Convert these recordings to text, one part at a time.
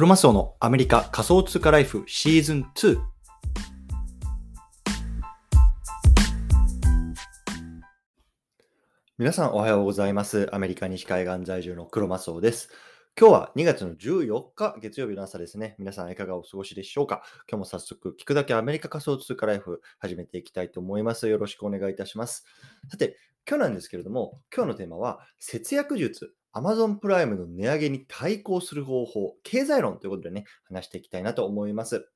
クロマスオのアメリカ仮想通貨ライフシーズン2。皆さんおはようございます。アメリカ西海岸在住のクロマスオです。今日は2月の14日月曜日の朝ですね。皆さんいかがお過ごしでしょうか？今日も早速聞くだけアメリカ仮想通貨ライフ始めていきたいと思います。よろしくお願いいたします。さて、今日なんですけれども、今日のテーマは節約術。アマゾンプライムの値上げに対抗する方法、経済論ということでね、話していきたいなと思います。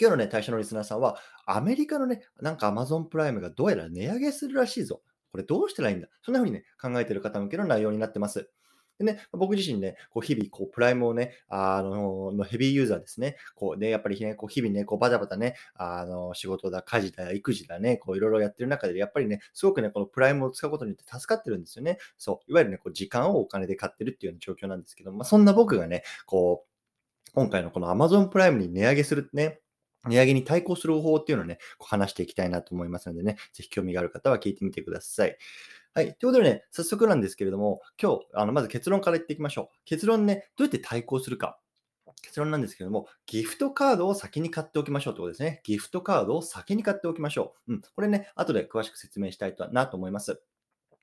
今日のね、対象のリスナーさんは、アメリカのね、なんかアマゾンプライムがどうやら値上げするらしいぞ。これどうしたらいいんだそんな風にね、考えてる方向けの内容になってます。でね、僕自身ね、こう日々、こう、プライムをね、あの、のヘビーユーザーですね。こうね、やっぱりね、こう日々ね、こうバタバタね、あの、仕事だ、家事だ、育児だね、こういろいろやってる中で、やっぱりね、すごくね、このプライムを使うことによって助かってるんですよね。そう、いわゆるね、こう時間をお金で買ってるっていうような状況なんですけど、まあ、そんな僕がね、こう、今回のこの Amazon プライムに値上げするね、値上げに対抗する方法っていうのをね、こう話していきたいなと思いますのでね、ぜひ興味がある方は聞いてみてください。はい。ということでね、早速なんですけれども、今日、あの、まず結論から言っていきましょう。結論ね、どうやって対抗するか。結論なんですけども、ギフトカードを先に買っておきましょうということですね。ギフトカードを先に買っておきましょう。うん。これね、後で詳しく説明したいとなと思います。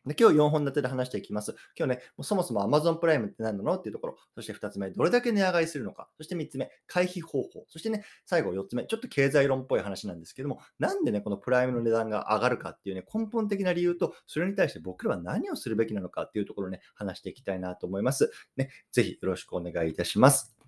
で今日4本立てで話していきます。今日ね、もうそもそも Amazon プライムって何なのっていうところ。そして2つ目、どれだけ値上がりするのか。そして3つ目、回避方法。そしてね、最後4つ目、ちょっと経済論っぽい話なんですけども、なんでね、このプライムの値段が上がるかっていうね、根本的な理由と、それに対して僕らは何をするべきなのかっていうところをね、話していきたいなと思います。ね、ぜひよろしくお願いいたします。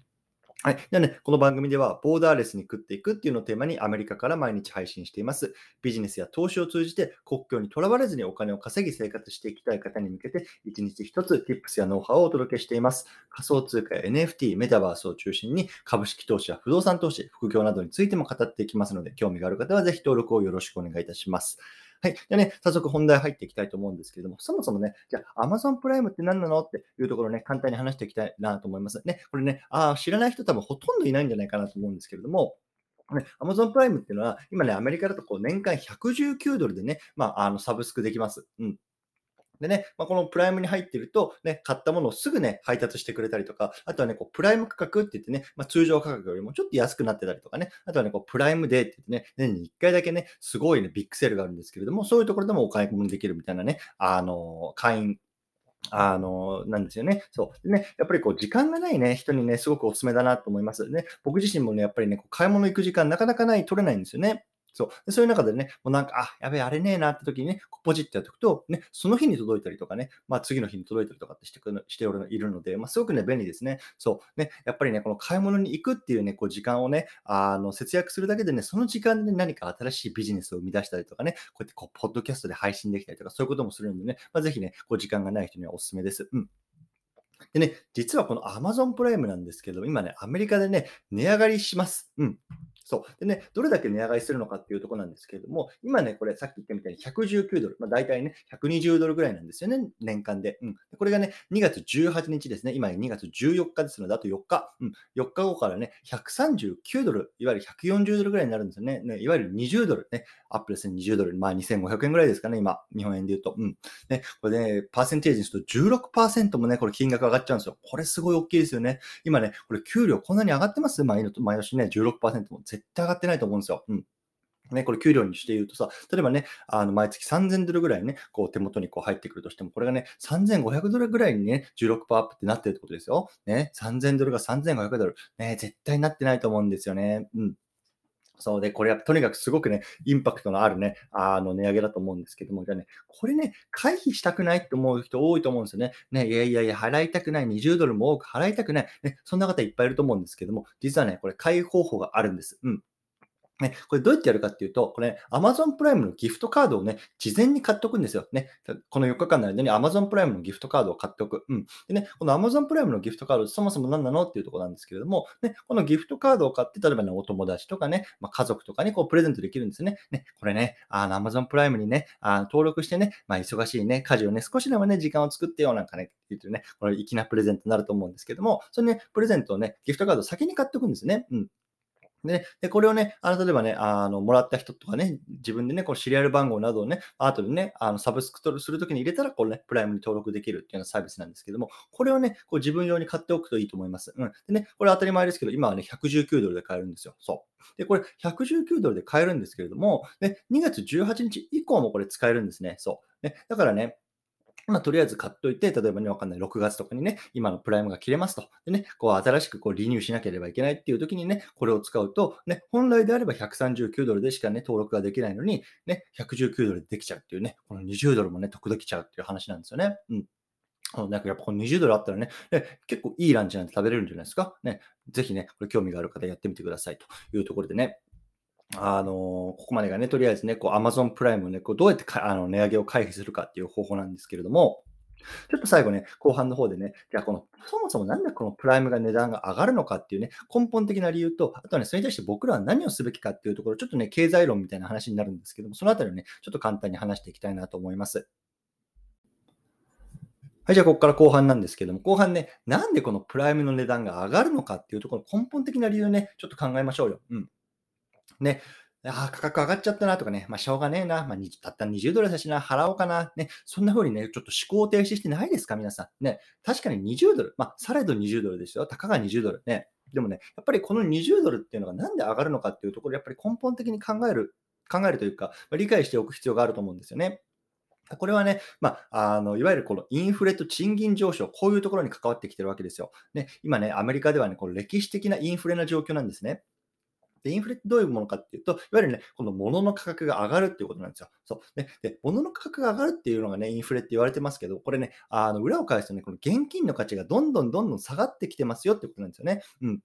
はい。ではね、この番組では、ボーダーレスに食っていくっていうのをテーマにアメリカから毎日配信しています。ビジネスや投資を通じて国境にとらわれずにお金を稼ぎ生活していきたい方に向けて、一日一つ Tips やノウハウをお届けしています。仮想通貨や NFT、メタバースを中心に株式投資や不動産投資、副業などについても語っていきますので、興味がある方はぜひ登録をよろしくお願いいたします。はい。じゃあね、早速本題入っていきたいと思うんですけれども、そもそもね、じゃあ Amazon プライムって何なのっていうところね、簡単に話していきたいなと思います。ね、これね、ああ、知らない人多分ほとんどいないんじゃないかなと思うんですけれども、ね、Amazon プライムっていうのは、今ね、アメリカだとこう年間119ドルでね、まあ、あの、サブスクできます。うん。でね、まあ、このプライムに入ってると、ね、買ったものをすぐね、配達してくれたりとか、あとはね、こう、プライム価格って言ってね、まあ、通常価格よりもちょっと安くなってたりとかね、あとはね、こう、プライムデーって言ってね、年に1回だけね、すごいね、ビッグセールがあるんですけれども、そういうところでもお買い物できるみたいなね、あの、会員、あの、なんですよね。そう。でね、やっぱりこう、時間がないね、人にね、すごくおすすめだなと思います。ね、僕自身もね、やっぱりね、こう買い物行く時間なかなかない、取れないんですよね。そう。でそういう中でね、もうなんか、あ、やべえ、あれねえなって時にね、ポジってやっておくと、ね、その日に届いたりとかね、まあ次の日に届いたりとかってしてくるしておるいるので、まあすごくね、便利ですね。そう。ね、やっぱりね、この買い物に行くっていうね、こう時間をね、あの、節約するだけでね、その時間で、何か新しいビジネスを生み出したりとかね、こうやってこう、ポッドキャストで配信できたりとか、そういうこともするんでね、まあぜひね、こう時間がない人にはおすすめです。うん。でね、実はこの Amazon プライムなんですけど、今ね、アメリカでね、値上がりします。うん。そう。でね、どれだけ値上がりするのかっていうところなんですけれども、今ね、これさっき言ったみたいに119ドル、まあ、大体ね、120ドルぐらいなんですよね、年間で。うん。これがね、2月18日ですね、今2月14日ですので、あと4日。うん。4日後からね、139ドル、いわゆる140ドルぐらいになるんですよね。ねいわゆる20ドルね、アップですね、20ドル、まあ2500円ぐらいですかね、今、日本円で言うと。うん。ね、これね、パーセンテージにすると16%もね、これ金額上がっちゃうんですよ。これすごい大きいですよね。今ね、これ給料こんなに上がってます？毎年ね、16%も絶対上がってないと思うんですよ。うん。ね、これ給料にして言うとさ、例えばね、あの、毎月3000ドルぐらいね、こう手元にこう入ってくるとしても、これがね、3500ドルぐらいにね、16%アップってなってるってことですよ。ね、3000ドルが3500ドル。ね、絶対なってないと思うんですよね。うん。そうで、これはとにかくすごくね、インパクトのあるね、あの、値上げだと思うんですけども、じゃあね、これね、回避したくないって思う人多いと思うんですよね。ね、いやいやいや、払いたくない、20ドルも多く払いたくない、ね、そんな方いっぱいいると思うんですけども、実はね、これ回避方法があるんです。うん。ね、これどうやってやるかっていうと、これ、ね、Amazon プライムのギフトカードをね、事前に買っておくんですよ。ね。この4日間の間に Amazon プライムのギフトカードを買っておく。うん。でね、この Amazon プライムのギフトカードそもそも何なのっていうところなんですけれども、ね、このギフトカードを買って、例えばね、お友達とかね、まあ、家族とかにこうプレゼントできるんですね。ね、これね、あの Amazon プライムにね、あ登録してね、まあ、忙しいね、家事をね、少しでもね、時間を作ってよなんかね、言ってね、これ粋なプレゼントになると思うんですけども、そのね、プレゼントをね、ギフトカードを先に買っておくんですね。うん。ね、で、これをね、あの、例えばね、あの、もらった人とかね、自分でね、このシリアル番号などをね、後でね、あの、サブスクとするときに入れたら、これね、プライムに登録できるっていうようなサービスなんですけども、これをね、こう自分用に買っておくといいと思います。うん。でね、これ当たり前ですけど、今はね、119ドルで買えるんですよ。そう。で、これ119ドルで買えるんですけれども、ね、2月18日以降もこれ使えるんですね。そう。ね、だからね、まあ、とりあえず買っといて、例えばね、わかんない、6月とかにね、今のプライムが切れますと。でね、こう、新しくこう、リニューしなければいけないっていう時にね、これを使うと、ね、本来であれば139ドルでしかね、登録ができないのに、ね、119ドルでできちゃうっていうね、この20ドルもね、得できちゃうっていう話なんですよね。うん。なんかやっぱこの20ドルあったらね、ね結構いいランチなんて食べれるんじゃないですか。ね、ぜひね、これ興味がある方やってみてくださいというところでね、あの、ここまでがね、とりあえずね、こう Amazon プライムをね、こうどうやってあの値上げを回避するかっていう方法なんですけれども、ちょっと最後ね、後半の方でね、じゃあこの、そもそもなんでこのプライムが値段が上がるのかっていうね、根本的な理由と、あとはね、それに対して僕らは何をすべきかっていうところ、ちょっとね、経済論みたいな話になるんですけども、そのあたりをね、ちょっと簡単に話していきたいなと思います。はい、じゃあここから後半なんですけども、後半ね、なんでこのプライムの値段が上がるのかっていうところ、根本的な理由ね、ちょっと考えましょうよ。うん。ね、ああ、価格上がっちゃったなとかね、まあ、しょうがねえな、まあ、たった20ドルだしな、払おうかな、ね、そんな風にね、ちょっと思考停止してないですか、皆さん。ね、確かに20ドル、まあ、されど20ドルですよ。たかが20ドルね。でもね、やっぱりこの20ドルっていうのがなんで上がるのかっていうところ、やっぱり根本的に考える、考えるというか、まあ、理解しておく必要があると思うんですよね。これはね、まあ、あのいわゆるこのインフレと賃金上昇、こういうところに関わってきてるわけですよ。ね、今ね、アメリカではね、この歴史的なインフレな状況なんですね。で、インフレってどういうものかっていうと、いわゆるね、この物の価格が上がるっていうことなんですよ。そう。ね、で、物の価格が上がるっていうのがね、インフレって言われてますけど、これね、あの裏を返すとね、この現金の価値がどんどんどんどん下がってきてますよってことなんですよね。うん。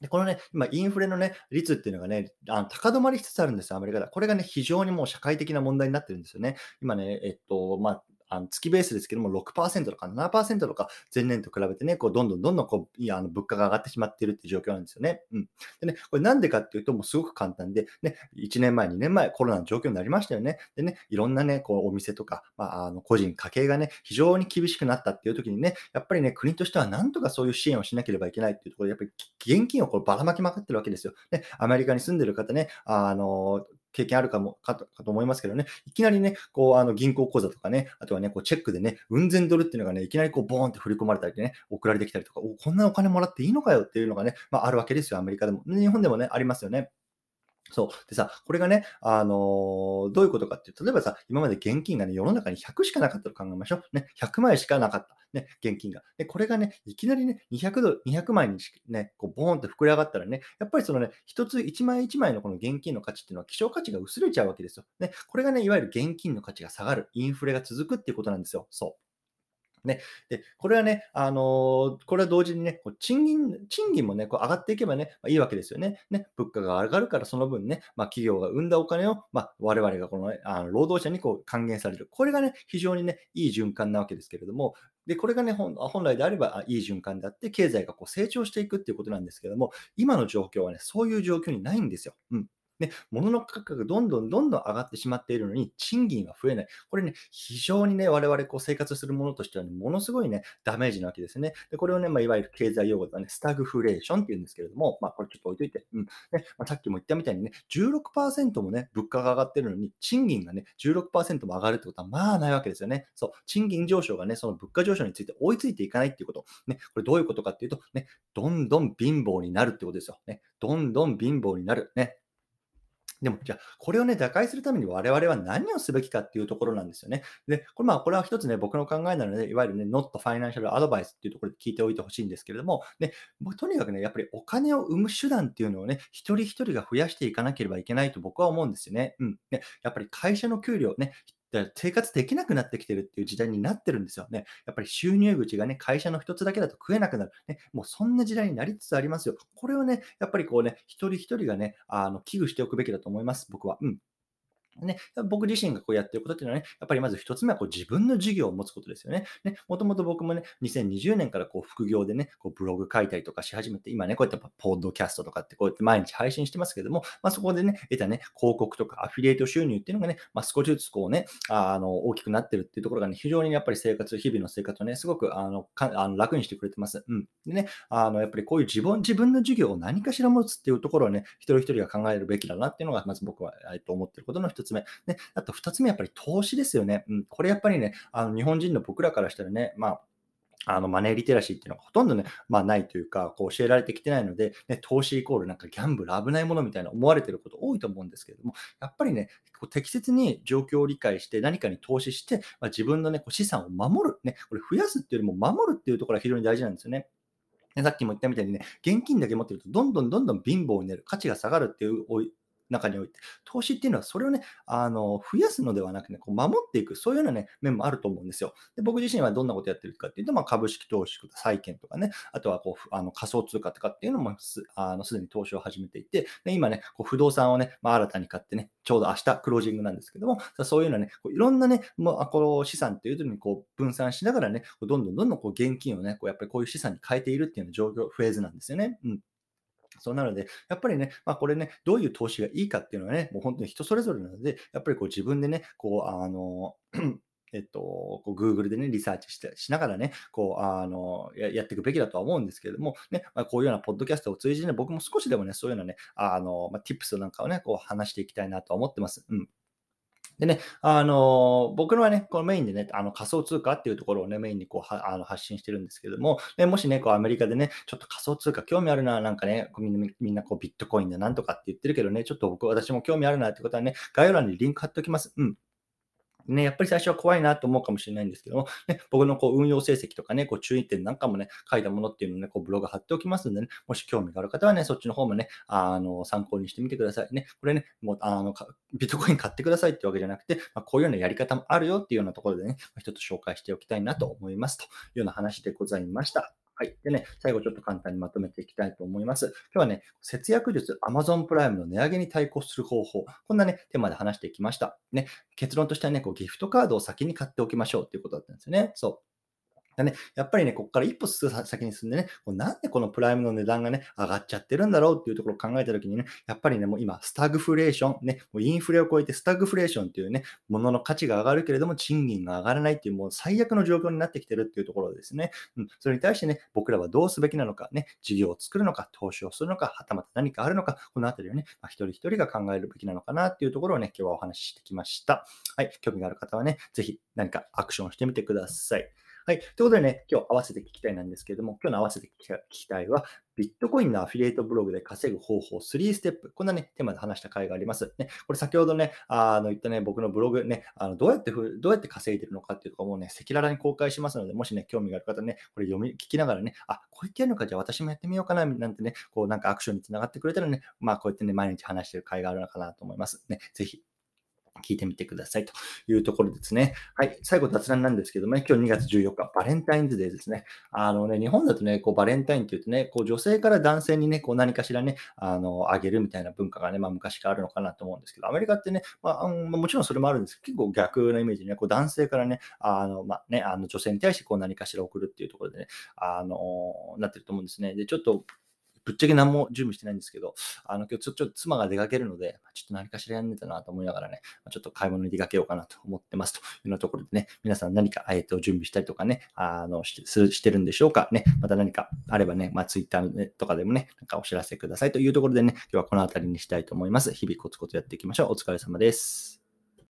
で、このね、今、インフレのね、率っていうのがね、あの高止まりしつつあるんですよ、アメリカでは。これがね、非常にもう社会的な問題になってるんですよね。今ね、えっと、まあ、あの月ベースですけども、6%とか7%とか、前年と比べてね、こうどんどんどんどんこういやあの物価が上がってしまっているっていう状況なんですよね。うん。でね、これなんでかっていうと、もうすごく簡単で、ね、1年前、2年前、コロナの状況になりましたよね。でね、いろんなね、こうお店とか、まあ、あの個人、家計がね、非常に厳しくなったっていう時にね、やっぱりね、国としてはなんとかそういう支援をしなければいけないっていうところで、やっぱり現金をこうばらまきまくってるわけですよ。ね、アメリカに住んでる方ね、あの、経験あるかもかとかと思いますけどね、いきなりね、こう、あの銀行口座とかね、あとはね、こうチェックでね、うん千ドルっていうのがね、いきなりこう、ボーンって振り込まれたりね、送られてきたりとか、おこんなお金もらっていいのかよっていうのがね、まあ、あるわけですよ、アメリカでも。日本でもね、ありますよね。そう。でさ、これがね、あのー、どういうことかっていうと、例えばさ、今まで現金がね、世の中に100しかなかったと考えましょう。ね、100枚しかなかった。ね、現金が。で、これがね、いきなりね、200ドル、200枚にね、こう、ボーンって膨れ上がったらね、やっぱりそのね、一つ1枚1枚のこの現金の価値っていうのは希少価値が薄れちゃうわけですよ。ね、これがね、いわゆる現金の価値が下がる、インフレが続くっていうことなんですよ。そう。ね。で、これはね、あのこれは同時にね、こう賃金、賃金もね、こう上がっていけばね、まあ、いいわけですよね。ね、物価が上がるからその分ね、まあ、企業が生んだお金を、まあ、我々がこの、ね、あの労働者にこう還元される。これがね、非常にね、いい循環なわけですけれども、で、これがね、本来であればいい循環であって、経済がこう成長していくっていうことなんですけども、今の状況はね、そういう状況にないんですよ。うん。ね、物の価格がどんどんどんどん上がってしまっているのに、賃金は増えない。これね、非常にね、我々こう生活するものとしては、ね、ものすごいね、ダメージなわけですね。で、これをね、まあ、いわゆる経済用語ではね、スタグフレーションって言うんですけれども、まあ、これちょっと置いといて、うん。ね、まあ、さっきも言ったみたいにね、16%もね、物価が上がってるのに、賃金がね、16%も上がるってことは、まあないわけですよね。そう、賃金上昇がね、その物価上昇について追いついていかないっていうこと。ね、これどういうことかっていうと、ね、どんどん貧乏になるってことですよ。ね、どんどん貧乏になる。ね、でも、じゃあ、これをね、打開するために我々は何をすべきかっていうところなんですよね。で、これまあ、これは一つね、僕の考えなので、いわゆるね、not financial advice っていうところで聞いておいてほしいんですけれども、ね、僕とにかくね、やっぱりお金を生む手段っていうのをね、一人一人が増やしていかなければいけないと僕は思うんですよね。うん。ね、やっぱり会社の給料ね、生活できなくなってきてるっていう時代になってるんですよね。やっぱり収入口がね、会社の一つだけだと食えなくなる。ね、もうそんな時代になりつつありますよ。これをね、やっぱりこうね、一人一人がね、あの危惧しておくべきだと思います、僕は。うん。ね、僕自身がこうやってることっていうのはね、やっぱりまず一つ目はこう自分の事業を持つことですよね。ね、もともと僕もね、2020年からこう副業でね、こうブログ書いたりとかし始めて、今ね、こうやってポッドキャストとかってこうやって毎日配信してますけども、まあ、そこでね、得たね、広告とかアフィリエイト収入っていうのがね、まあ、少しずつこうね、あの、大きくなってるっていうところがね、非常にやっぱり生活、日々の生活をね、すごくあのかあの楽にしてくれてます。うん。でね、あの、やっぱりこういう自分、自分の事業を何かしら持つっていうところをね、一人一人が考えるべきだなっていうのが、まず僕は、えっと、思ってることの一つ目。ね、あと2つ目やっぱり投資ですよね。うん、これやっぱりね、あの日本人の僕らからしたらね、まあ、あのマネーリテラシーっていうのがほとんどね、まあないというか、こう教えられてきてないので、ね、投資イコールなんかギャンブル危ないものみたいな思われてること多いと思うんですけれども、やっぱりね、こう適切に状況を理解して何かに投資して、まあ、自分のね、こう資産を守る、ね、これ増やすっていうよりも守るっていうところが非常に大事なんですよね。さっきも言ったみたいにね、現金だけ持ってると、どんどんどんどん貧乏になる、価値が下がるっていう中において、投資っていうのはそれをね、あの増やすのではなくね、こう守っていく、そういうようなね、面もあると思うんですよ。で僕自身はどんなことやってるかっていうと、まあ、株式投資とか債券とかね、あとはこうあの仮想通貨とかっていうのもすあのすでに投資を始めていて、で今ね、こう不動産をね、まあ、新たに買ってね、ちょうど明日クロージングなんですけども、そういうのね、こういろんなね、もうこの資産っていうのにこう分散しながらね、どんどんどんどんこう現金をね、こうやっぱりこういう資産に変えているっていうような状況、フェーズなんですよね。うんそうなので、やっぱりね、まあ、これね、どういう投資がいいかっていうのはね、もう本当に人それぞれなので、やっぱりこう自分でね、こう、あの、えっと、こう Google でね、リサーチしてしながらね、こう、あのや、やっていくべきだとは思うんですけれども、ね、まあ、こういうようなポッドキャストを通じてね、僕も少しでもね、そういうようなね、あの、まあ、tips なんかをね、こう話していきたいなと思ってます。うん。でね、あの僕のはね、このメインでね、あの仮想通貨っていうところをね、メインにこうはあの発信してるんですけども、ね、もしね、こうアメリカでね、ちょっと仮想通貨興味あるな、なんかね、みんなみんなこうビットコインでなんとかって言ってるけどね、ちょっと僕、私も興味あるなってことはね、概要欄にリンク貼っておきます。うん。ね、やっぱり最初は怖いなと思うかもしれないんですけども、ね、僕のこう運用成績とかね、こう注意点なんかもね、書いたものっていうのをね、こうブログ貼っておきますんでね、もし興味がある方はね、そっちの方もね、あの参考にしてみてくださいね。これね、もうあのビットコイン買ってくださいってわけじゃなくて、まあ、こういうようなやり方もあるよっていうようなところでね、一つ紹介しておきたいなと思いますというような話でございました。はい。でね、最後ちょっと簡単にまとめていきたいと思います。今日はね、節約術、Amazon プライムの値上げに対抗する方法、こんなね、テーマで話していきました。ね、結論としてはね、こうギフトカードを先に買っておきましょうっていうことだったんですよね。そう。だね、やっぱりね、ここから一歩先に進んでね、なんでこのプライムの値段がね、上がっちゃってるんだろうっていうところを考えたときにね、やっぱりね、もう今、スタグフレーション、ね、もうインフレを超えてスタグフレーションっていうね、ものの価値が上がるけれども、賃金が上がらないっていう、もう最悪の状況になってきてるっていうところですね。うん、それに対してね、僕らはどうすべきなのか、ね、事業を作るのか、投資をするのか、はたまた何かあるのか、このあたりをね、まあ、一人一人が考えるべきなのかなっていうところをね、今日はお話ししてきました。はい、興味がある方はね、ぜひ何かアクションしてみてください。はい。ということでね、今日合わせて聞きたいなんですけれども、今日の合わせて聞きたいは、ビットコインのアフィリエイトブログで稼ぐ方法3ステップ。こんなね、テーマで話した回があります。ね、これ先ほどね、あの言ったね、僕のブログね、あのどうやってふ、どうやって稼いでるのかっていうところもね、赤裸々に公開しますので、もしね、興味がある方ね、これ読み、聞きながらね、あ、こうやってやるのか、じゃあ私もやってみようかな、なんてね、こうなんかアクションにつながってくれたらね、まあこうやってね、毎日話してる回があるのかなと思います。ね、ぜひ聞いてみてくださいというところですね。はい。最後雑談なんですけどもね、今日2月14日、バレンタインズデーですね。あのね、日本だとね、こうバレンタインって言うとね、こう女性から男性にね、こう何かしらね、あの、あげるみたいな文化がね、まあ昔からあるのかなと思うんですけど、アメリカってね、まあ、もちろんそれもあるんですけど、結構逆なイメージね、こう男性からね、あの、まあね、あの女性に対してこう何かしら送るっていうところでね、あの、なってると思うんですね。で、ちょっと、ぶっちゃけ何も準備してないんですけど、あの、今日ちょっと妻が出かけるので、ちょっと何かしらやんねたなと思いながらね、ちょっと買い物に出かけようかなと思ってますというようなところでね、皆さん何か、えっと、準備したりとかね、あの、ししてるんでしょうか？ね、また何かあればね、まあ、ツイッターとかでもね、なんかお知らせくださいというところでね、今日はこの辺りにしたいと思います。日々コツコツやっていきましょう。お疲れ様です。